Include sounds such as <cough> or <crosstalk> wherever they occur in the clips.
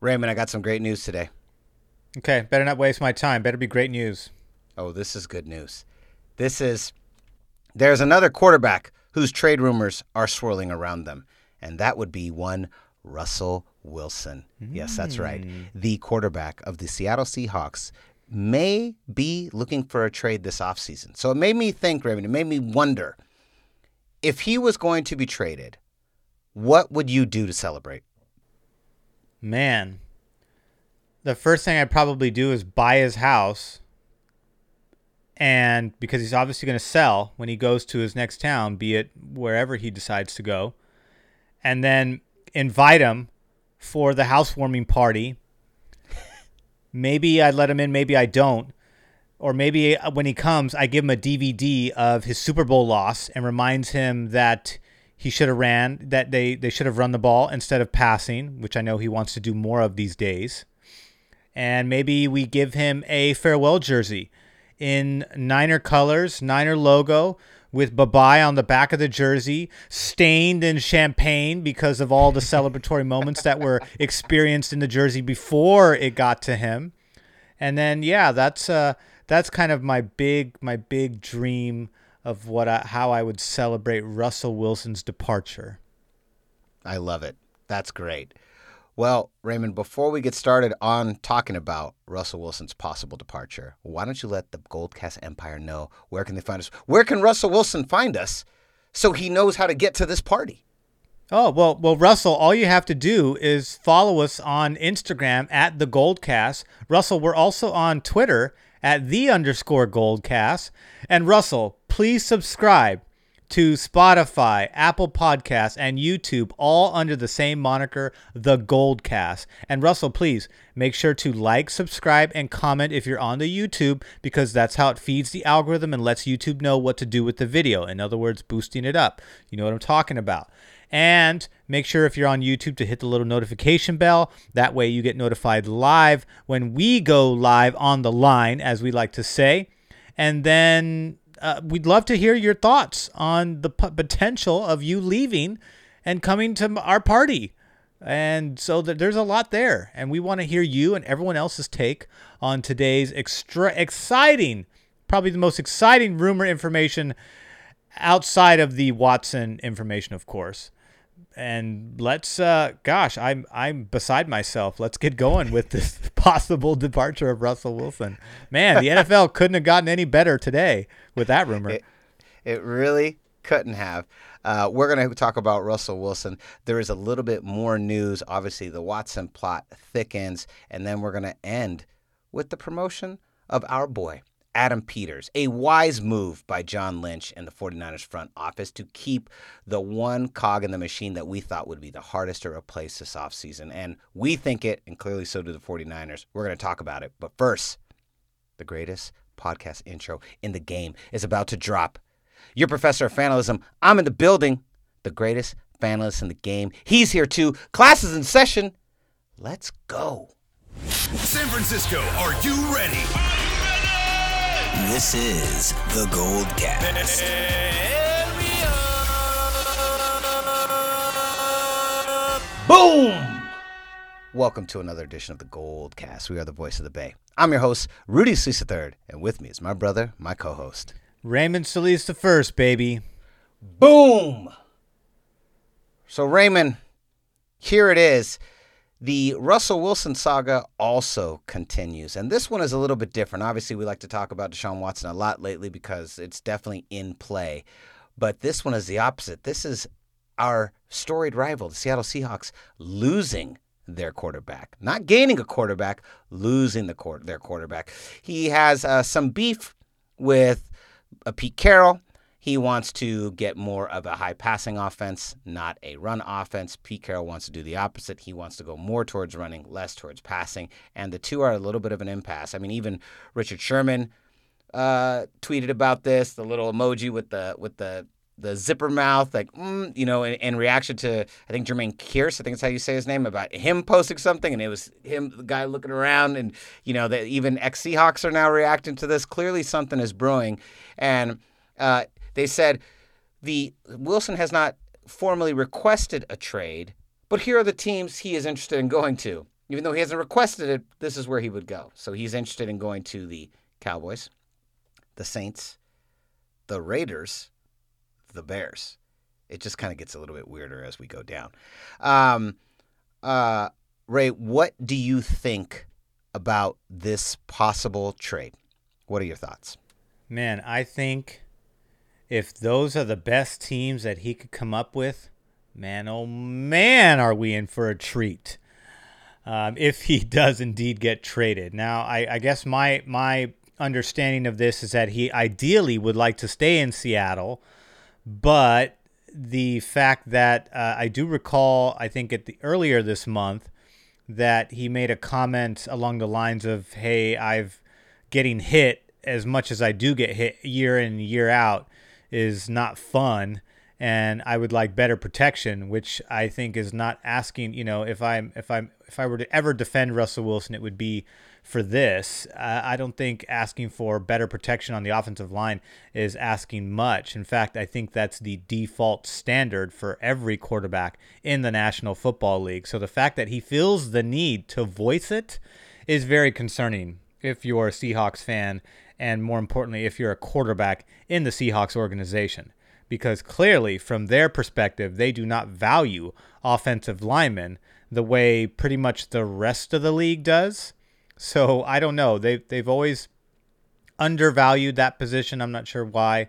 Raymond, I got some great news today. Okay, better not waste my time. Better be great news. Oh, this is good news. This is there's another quarterback whose trade rumors are swirling around them, and that would be one Russell Wilson. Yes, that's right. Mm. The quarterback of the Seattle Seahawks may be looking for a trade this offseason. So it made me think, Raymond, it made me wonder if he was going to be traded, what would you do to celebrate? Man, the first thing I'd probably do is buy his house. And because he's obviously going to sell when he goes to his next town, be it wherever he decides to go, and then invite him for the housewarming party. <laughs> maybe I let him in, maybe I don't. Or maybe uh, when he comes, I give him a DVD of his Super Bowl loss and reminds him that he should have ran, that they, they should have run the ball instead of passing, which I know he wants to do more of these days. And maybe we give him a farewell jersey in Niner colors, Niner logo, with bye on the back of the jersey, stained in champagne because of all the celebratory <laughs> moments that were experienced in the jersey before it got to him. And then yeah, that's uh that's kind of my big my big dream of what I, how I would celebrate Russell Wilson's departure. I love it. That's great. Well, Raymond, before we get started on talking about Russell Wilson's possible departure, why don't you let the Goldcast Empire know where can they find us? Where can Russell Wilson find us so he knows how to get to this party? Oh, well, well, Russell, all you have to do is follow us on Instagram at the Goldcast. Russell, we're also on Twitter at the underscore Goldcast. And Russell, please subscribe to Spotify, Apple Podcasts, and YouTube, all under the same moniker, The Goldcast. And Russell, please make sure to like, subscribe, and comment if you're on the YouTube, because that's how it feeds the algorithm and lets YouTube know what to do with the video. In other words, boosting it up. You know what I'm talking about. And make sure if you're on YouTube to hit the little notification bell. That way you get notified live when we go live on the line, as we like to say. And then uh, we'd love to hear your thoughts on the p- potential of you leaving and coming to our party. And so that there's a lot there, and we want to hear you and everyone else's take on today's extra exciting, probably the most exciting rumor information outside of the Watson information, of course. And let's, uh, gosh, I'm I'm beside myself. Let's get going with this <laughs> possible departure of Russell Wilson. Man, the <laughs> NFL couldn't have gotten any better today with that rumor. It, it really couldn't have. Uh, we're going to talk about Russell Wilson. There is a little bit more news. Obviously, the Watson plot thickens, and then we're going to end with the promotion of our boy, Adam Peters. A wise move by John Lynch and the 49ers front office to keep the one cog in the machine that we thought would be the hardest to replace this offseason. And we think it, and clearly so do the 49ers. We're going to talk about it. But first, the greatest podcast intro in the game is about to drop. Your professor of fanalism, I'm in the building. The greatest fanalist in the game. He's here too. Class is in session. Let's go. San Francisco, are you ready? This is the Gold Cast. Boom! Welcome to another edition of the Gold Cast. We are the voice of the Bay. I'm your host, Rudy Solis III, and with me is my brother, my co-host. Raymond Solis the first, baby. Boom! So, Raymond, here it is. The Russell Wilson saga also continues, and this one is a little bit different. Obviously, we like to talk about Deshaun Watson a lot lately because it's definitely in play. But this one is the opposite. This is our storied rival, the Seattle Seahawks, losing their quarterback, not gaining a quarterback, losing the quar- their quarterback. He has uh, some beef with uh, Pete Carroll. He wants to get more of a high passing offense, not a run offense. Pete Carroll wants to do the opposite. He wants to go more towards running, less towards passing. And the two are a little bit of an impasse. I mean, even Richard Sherman uh, tweeted about this, the little emoji with the with the the zipper mouth, like mm, you know, in, in, reaction to I think Jermaine Kearse, I think that's how you say his name, about him posting something, and it was him, the guy looking around, and you know that even ex Seahawks are now reacting to this. Clearly, something is brewing, and uh, they said the Wilson has not formally requested a trade, but here are the teams he is interested in going to. even though he hasn't requested it, this is where he would go. So he's interested in going to the Cowboys, the Saints, the Raiders, the Bears. It just kind of gets a little bit weirder as we go down. Um, uh, Ray, what do you think about this possible trade? What are your thoughts? Man, I think if those are the best teams that he could come up with, man, oh man, are we in for a treat. Um, if he <laughs> does indeed get traded. Now, I, I guess my my understanding of this is that he ideally would like to stay in Seattle, but the fact that uh, I do recall, I think at the earlier this month, that he made a comment along the lines of, "Hey, I've getting hit as much as I do get hit year in year out is not fun." and I would like better protection, which I think is not asking. You know, if I'm if I'm if I were to ever defend Russell Wilson, it would be for this. Uh, I don't think asking for better protection on the offensive line is asking much. In fact, I think that's the default standard for every quarterback in the National Football League. So the fact that he feels the need to voice it is very concerning if you're a Seahawks fan and more importantly if you're a quarterback in the Seahawks organization because clearly, from their perspective, they do not value offensive linemen the way pretty much the rest of the league does. So I don't know. They they've always undervalued that position. I'm not sure why.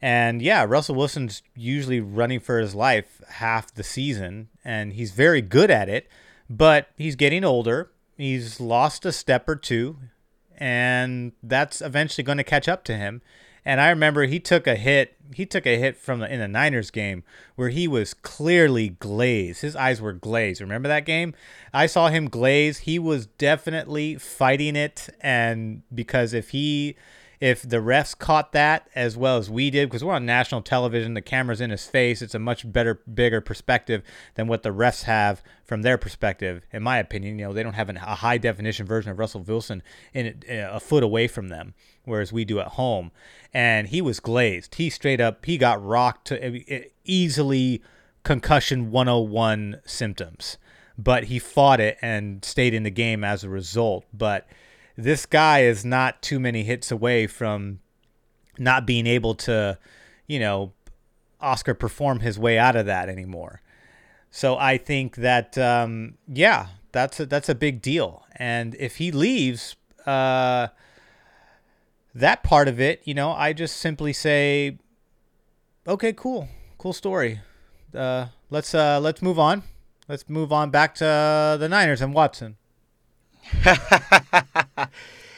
And yeah, Russell Wilson's usually running for his life half the season, and he's very good at it. But he's getting older. He's lost a step or two, and that's eventually going to catch up to him. And I remember he took a hit. He took a hit from the, in the Niners game where he was clearly glazed. His eyes were glazed. Remember that game? I saw him glaze. He was definitely fighting it, and because if he if the refs caught that as well as we did, because we're on national television, the camera's in his face. It's a much better, bigger perspective than what the refs have from their perspective. In my opinion, you know, they don't have an, a high definition version of Russell Wilson in eh, a foot away from them, whereas we do at home. And he was glazed. He straight up, he got rocked to eh, eh, easily concussion 101 symptoms, but he fought it and stayed in the game as a result. But this guy is not too many hits away from not being able to, you know, Oscar perform his way out of that anymore. So I think that um, yeah, that's a, that's a big deal. And if he leaves, uh, that part of it, you know, I just simply say, okay, cool, cool story. Uh, let's uh, let's move on. Let's move on back to the Niners and Watson. <laughs>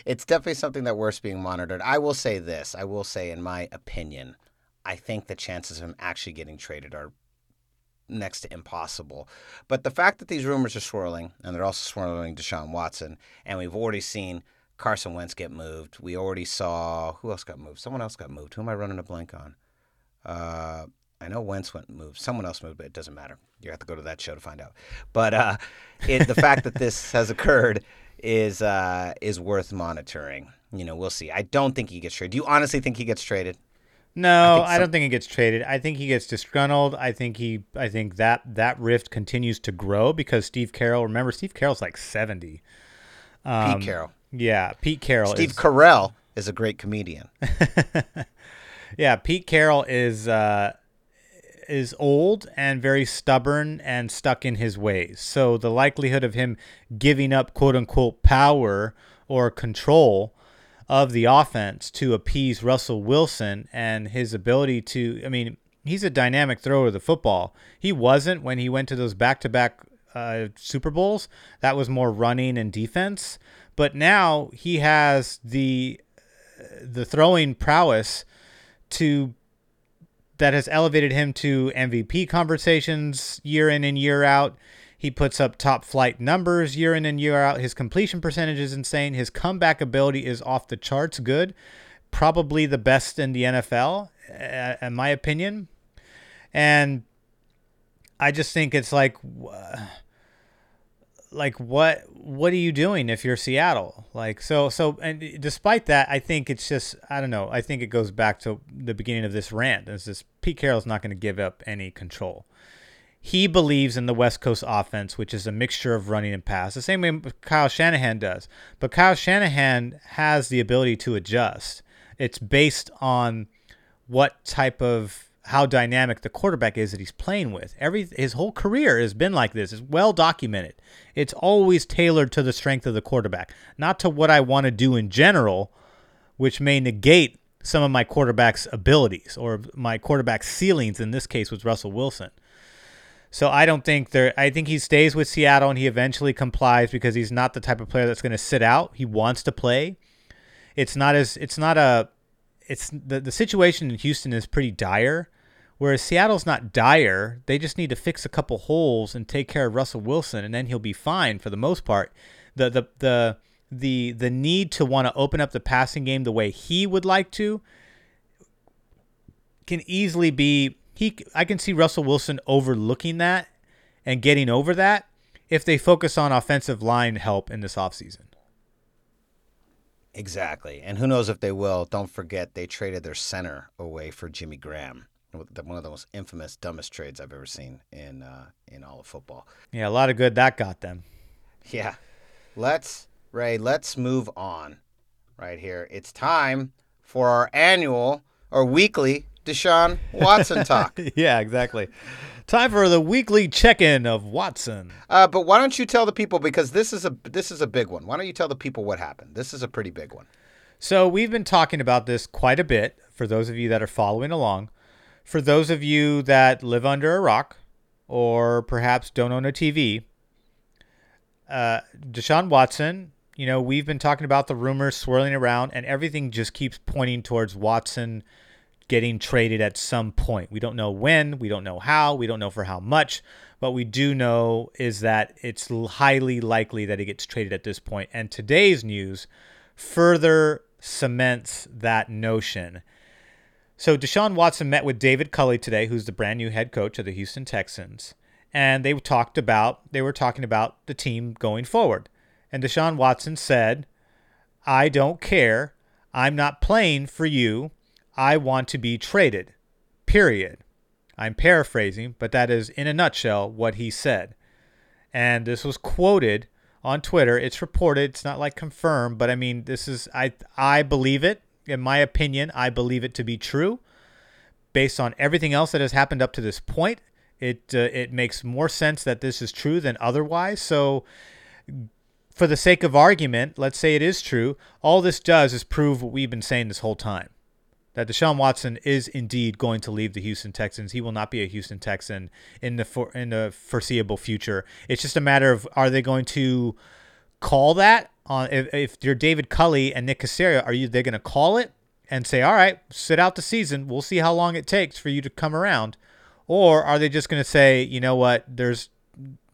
it's definitely something that worth being monitored. I will say this. I will say, in my opinion, I think the chances of him actually getting traded are next to impossible. But the fact that these rumors are swirling, and they're also swirling Deshaun Watson, and we've already seen Carson Wentz get moved. We already saw who else got moved? Someone else got moved. Who am I running a blank on? Uh, I know Wentz went and moved. Someone else moved, but it doesn't matter. You have to go to that show to find out. But uh, it, the fact that this <laughs> has occurred is uh, is worth monitoring. You know, we'll see. I don't think he gets traded. Do you honestly think he gets traded? No, I, I don't think he gets traded. I think he gets disgruntled. I think he I think that that rift continues to grow because Steve Carroll, remember Steve Carroll's like 70. Um, Pete Carroll. Yeah, Pete Carroll. Steve is, Carell is a great comedian. <laughs> yeah, Pete Carroll is uh, is old and very stubborn and stuck in his ways. So the likelihood of him giving up quote unquote power or control of the offense to appease Russell Wilson and his ability to I mean, he's a dynamic thrower of the football. He wasn't when he went to those back to back Super Bowls. That was more running and defense. But now he has the uh, the throwing prowess to that has elevated him to MVP conversations year in and year out. He puts up top flight numbers year in and year out. His completion percentage is insane. His comeback ability is off the charts good. Probably the best in the NFL, uh, in my opinion. And I just think it's like uh, like what what are you doing if you're Seattle? Like so so and despite that, I think it's just I don't know. I think it goes back to the beginning of this rant. It's just Pete Carroll's not going to give up any control. he believes in the West Coast offense, which is a mixture of running and pass, the same way Kyle Shanahan does. But Kyle Shanahan has the ability to adjust. It's based on what type of how dynamic the quarterback is that he's playing with. Every his whole career has been like this. It's well documented. It's always tailored to the strength of the quarterback, not to what I want to do in general, which may negate some of my quarterback's abilities or my quarterback's ceilings. In this case, with Russell Wilson. So I don't think there. I think he stays with Seattle and he eventually complies because he's not the type of player that's going to sit out. He wants to play. It's not as. It's not a. It's the the situation in Houston is pretty dire Whereas Seattle's not dire, they just need to fix a couple holes and take care of Russell Wilson, and then he'll be fine for the most part. The the the the the need to want to open up the passing game the way he would like to can easily be he I can see Russell Wilson overlooking that and getting over that if they focus on offensive line help in this offseason. Exactly. And who knows if they will. Don't forget they traded their center away for Jimmy Graham one of the most infamous, dumbest trades I've ever seen in uh, in all of football. Yeah, a lot of good that got them. Yeah, let's Ray. Let's move on. Right here, it's time for our annual or weekly Deshaun Watson talk. <laughs> yeah, exactly. Time for the weekly check-in of Watson. Uh, but why don't you tell the people because this is a this is a big one. Why don't you tell the people what happened? This is a pretty big one. So we've been talking about this quite a bit for those of you that are following along. For those of you that live under a rock or perhaps don't own a TV, uh, Deshaun Watson, you know, we've been talking about the rumors swirling around, and everything just keeps pointing towards Watson getting traded at some point. We don't know when, we don't know how, we don't know for how much, but we do know is that it's highly likely that he gets traded at this point. And today's news further cements that notion. So Deshaun Watson met with David Culley today, who's the brand new head coach of the Houston Texans, and they talked about they were talking about the team going forward. And Deshaun Watson said, "I don't care. I'm not playing for you. I want to be traded." Period. I'm paraphrasing, but that is in a nutshell what he said. And this was quoted on Twitter. It's reported. It's not like confirmed, but I mean, this is I I believe it in my opinion, I believe it to be true. Based on everything else that has happened up to this point, it uh, it makes more sense that this is true than otherwise. So, for the sake of argument, let's say it is true. All this does is prove what we've been saying this whole time that Deshaun Watson is indeed going to leave the Houston Texans. He will not be a Houston Texan in the for, in the foreseeable future. It's just a matter of are they going to call that on if, if you're David Culley and Nick Caserio, are you they going to call it and say, all right, sit out the season. We'll see how long it takes for you to come around, or are they just going to say, you know what, there's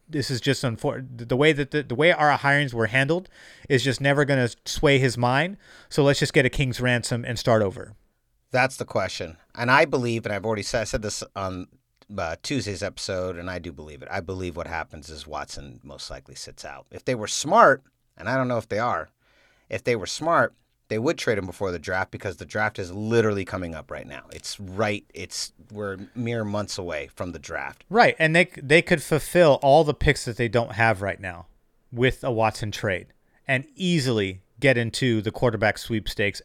this is just unfortunate. The way that the, the way our hirings were handled is just never going to sway his mind. So let's just get a king's ransom and start over. That's the question, and I believe, and I've already said, I said this on uh, Tuesday's episode, and I do believe it. I believe what happens is Watson most likely sits out. If they were smart, and I don't know if they are, if they were smart, they would trade him before the draft because the draft is literally coming up right now. It's right. It's we're mere months away from the draft. Right, and they they could fulfill all the picks that they don't have right now with a Watson trade, and easily get into the quarterback sweepstakes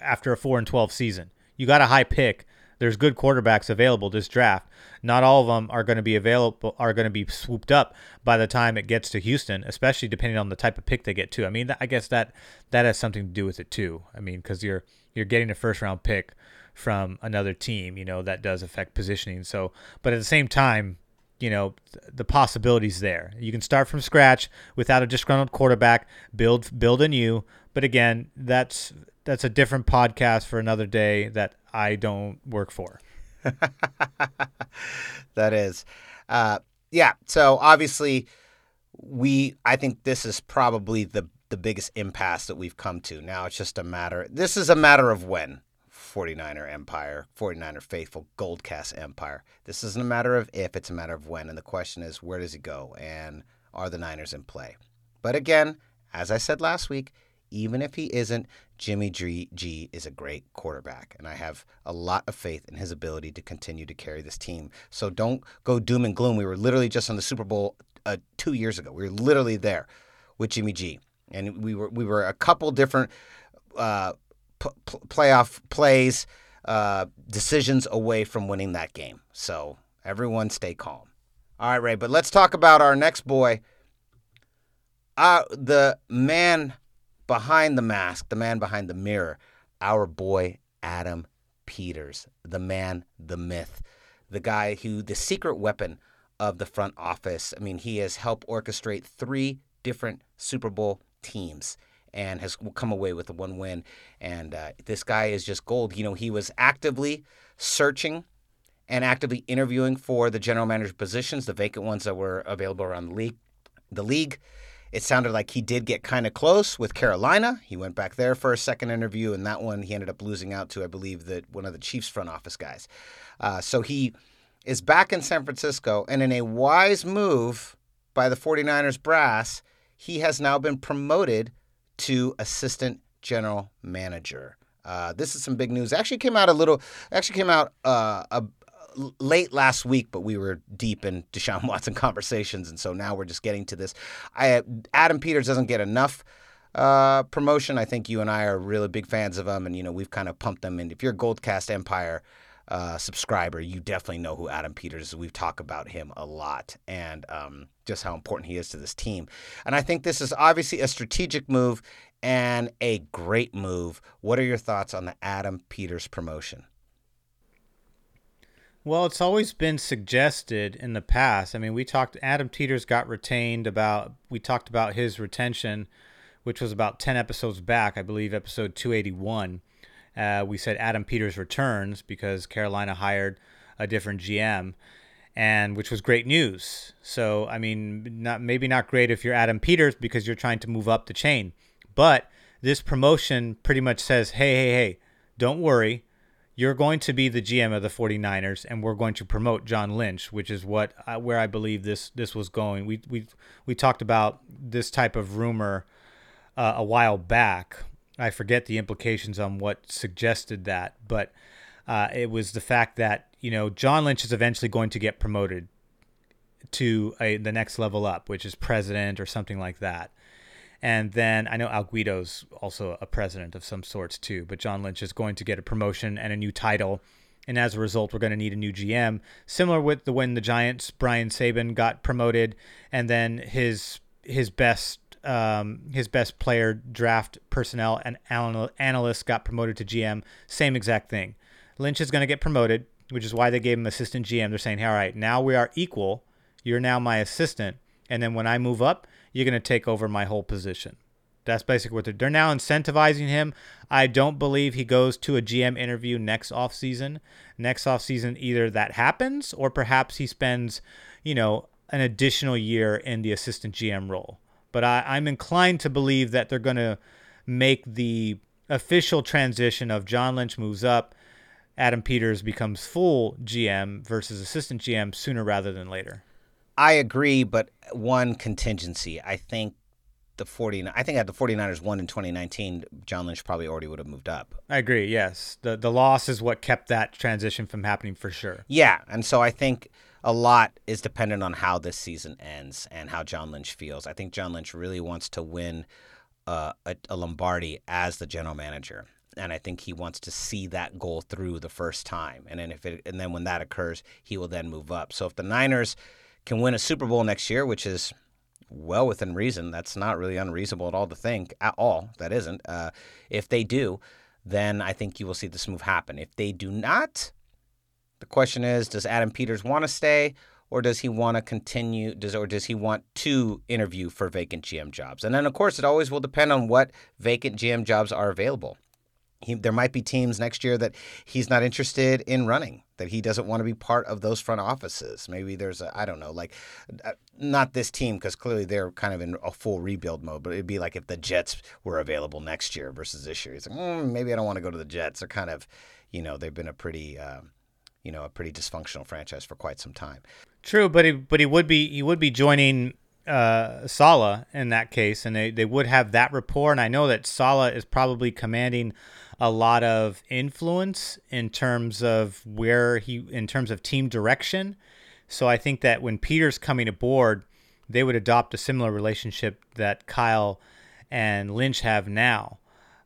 after a four and twelve season. You got a high pick there's good quarterbacks available this draft. Not all of them are going to be available are going to be swooped up by the time it gets to Houston, especially depending on the type of pick they get too. I mean, I guess that that has something to do with it too. I mean, because you're you're getting a first round pick from another team, you know, that does affect positioning. So, but at the same time, you know, the possibilities there. You can start from scratch without a disgruntled quarterback, build build anew. But again, that's that's a different podcast for another day that I don't work for. <laughs> that is. Uh, yeah. So obviously, we, I think this is probably the, the biggest impasse that we've come to. Now it's just a matter, this is a matter of when. 49er Empire, 49er Faithful, Goldcast Empire. This isn't a matter of if, it's a matter of when. And the question is, where does he go? And are the Niners in play? But again, as I said last week, even if he isn't, Jimmy G, is a great quarterback, and I have a lot of faith in his ability to continue to carry this team. So don't go doom and gloom. We were literally just on the Super Bowl uh, two years ago. We were literally there with Jimmy G, and we were we were a couple different uh, p- playoff plays, uh, decisions away from winning that game. So everyone, stay calm. All right, Ray. But let's talk about our next boy. Uh, the man behind the mask, the man behind the mirror, our boy Adam Peters, the man, the myth, the guy who, the secret weapon of the front office. I mean, he has helped orchestrate three different Super Bowl teams and has come away with one win. And uh, this guy is just gold. You know, he was actively searching and actively interviewing for the general manager positions, the vacant ones that were available around the league. The league. It sounded like he did get kind of close with Carolina. He went back there for a second interview, and that one he ended up losing out to, I believe, that one of the Chiefs front office guys. Uh, so he is back in San Francisco, and in a wise move by the 49ers brass, he has now been promoted to assistant general manager. Uh, this is some big news. Actually, came out a little. Actually, came out uh, a, late last week, but we were deep in Deshaun <laughs> Watson conversations, and so now we're just getting to this. I Adam Peters doesn't get enough uh, promotion. I think you and I are really big fans of him, and you know we've kind of pumped them. And if you're a Goldcast Empire uh, subscriber, you definitely know who Adam Peters is. We've talked about him a lot, and um, just how important he is to this team. And I think this is obviously a strategic move and a great move. What are your thoughts on the Adam Peters promotion? Well, it's always been suggested in the past. I mean, we talked. Adam Peters got retained about. We talked about his retention, which was about ten episodes back, I believe, episode two eighty one. Uh, we said Adam Peters returns because Carolina hired a different GM, and which was great news. So, I mean, not maybe not great if you're Adam Peters because you're trying to move up the chain, but this promotion pretty much says, hey, hey, hey, don't worry you're going to be the GM of the 49ers and we're going to promote John Lynch, which is what uh, where I believe this this was going. We we we talked about this type of rumor uh, a while back. I forget the implications on what suggested that, but uh, it was the fact that you know John Lynch is eventually going to get promoted to a, the next level up, which is president or something like that. And then I know Al Guido's also a president of some sorts too, but John Lynch is going to get a promotion and a new title. And as a result, we're going to need a new GM. Similar with the when the Giants, Brian Saban got promoted, and then his his best um, his best player draft personnel and analyst got promoted to GM. Same exact thing. Lynch is going to get promoted, which is why they gave him assistant GM. They're saying, hey, all right, now we are equal. You're now my assistant. And then when I move up, you're going to take over my whole position. That's basically what they're, they're now incentivizing him. I don't believe he goes to a GM interview next offseason. Next offseason, either that happens or perhaps he spends, you know, an additional year in the assistant GM role. But I, I'm inclined to believe that they're going to make the official transition of John Lynch moves up, Adam Peters becomes full GM versus assistant GM sooner rather than later. I agree, but one contingency. I think the 49 I think at the 49ers won in 2019, John Lynch probably already would have moved up. I agree. Yes. The the loss is what kept that transition from happening for sure. Yeah, and so I think a lot is dependent on how this season ends and how John Lynch feels. I think John Lynch really wants to win uh, a, a Lombardi as the general manager and I think he wants to see that goal through the first time. And then if it and then when that occurs, he will then move up. So if the Niners can win a Super Bowl next year, which is well within reason. That's not really unreasonable at all to think at all. That isn't. Uh, if they do, then I think you will see this move happen. If they do not, the question is: Does Adam Peters want to stay, or does he want to continue? Does or does he want to interview for vacant GM jobs? And then, of course, it always will depend on what vacant GM jobs are available. He, there might be teams next year that he's not interested in running, that he doesn't want to be part of those front offices. Maybe there's a, I don't know, like uh, not this team because clearly they're kind of in a full rebuild mode, but it'd be like if the Jets were available next year versus this year. He's like, mm, maybe I don't want to go to the Jets. They're kind of, you know, they've been a pretty, uh, you know, a pretty dysfunctional franchise for quite some time. True, but he, but he would be, he would be joining uh, Saleh in that case, and they, they would have that rapport. And I know that Saleh is probably commanding a lot of influence in terms of where he, in terms of team direction. So I think that when Peters coming aboard, they would adopt a similar relationship that Kyle and Lynch have now.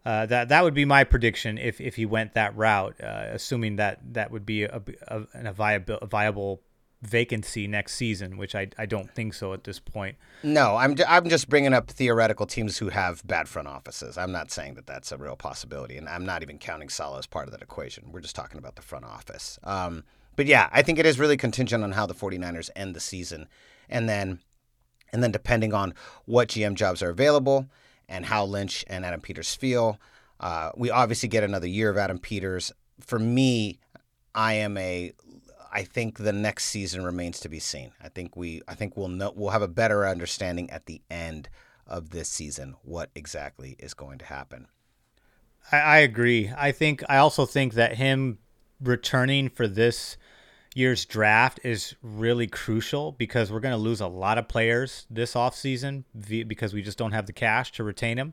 Uh, that that would be my prediction if, if he went that route, uh, assuming that that would be a, a, a, viable, a viable vacancy next season, which I, I don't think so at this point. No, I'm, I'm just bringing up theoretical teams who have bad front offices. I'm not saying that that's a real possibility, and I'm not even counting Saleh as part of that equation. We're just talking about the front office. Um, but yeah, I think it is really contingent on how the 49ers end the season. And then and then depending on what GM jobs are available and how Lynch and Adam Peters feel, uh, we obviously get another year of Adam Peters. For me, I am a I think the next season remains to be seen. I think we I think we'll know we'll have a better understanding at the end of this season what exactly is going to happen. I, I agree. I think I also think that him returning for this year's draft is really crucial because we're going to lose a lot of players this offseason because we just don't have the cash to retain them.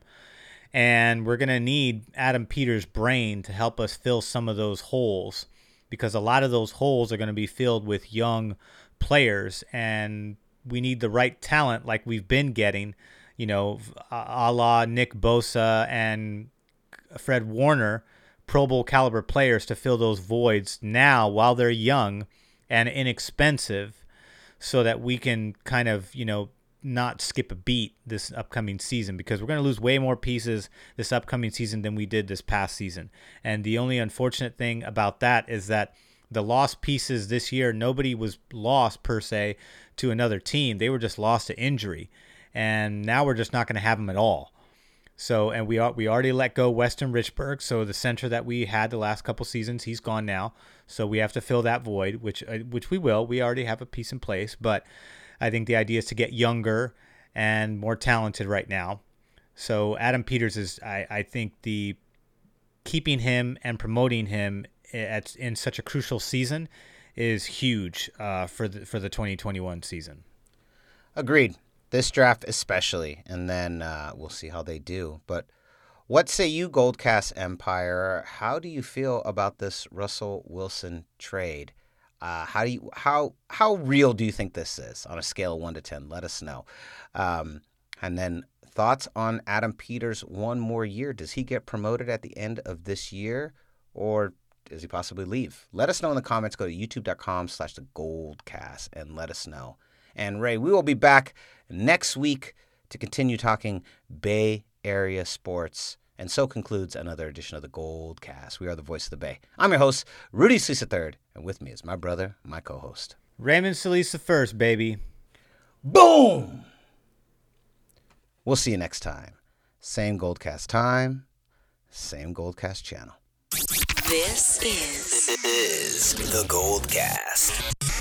And we're going to need Adam Peters' brain to help us fill some of those holes because a lot of those holes are going to be filled with young players and we need the right talent like we've been getting, you know, a la Nick Bosa and Fred Warner, Pro Bowl caliber players to fill those voids now while they're young and inexpensive so that we can kind of, you know, not skip a beat this upcoming season because we're going to lose way more pieces this upcoming season than we did this past season. And the only unfortunate thing about that is that the lost pieces this year, nobody was lost per se to another team. They were just lost to injury. And now we're just not going to have them at all. So, and we are, we already let go Weston Richburg. So the center that we had the last couple seasons, he's gone now. So we have to fill that void, which uh, which we will. We already have a piece in place, but I think the idea is to get younger and more talented right now. So Adam Peters is, I, I think, the keeping him and promoting him at in such a crucial season is huge uh, for the for the 2021 season. Agreed. This draft especially, and then uh, we'll see how they do. But what say you, Goldcast Empire? How do you feel about this Russell Wilson trade? Uh, how do you how how real do you think this is on a scale of one to ten? Let us know. Um, and then thoughts on Adam Peters one more year. Does he get promoted at the end of this year, or does he possibly leave? Let us know in the comments. Go to youtube.com slash the goldcast and let us know. And Ray, we will be back next week to continue talking Bay Area sports. And so concludes another edition of the Gold Cast. We are the voice of the Bay. I'm your host, Rudy Solis III, and with me is my brother, my co-host, Raymond Solis the first, baby. Boom! We'll see you next time. Same Goldcast time, same Goldcast channel. This is, is the Gold Cast.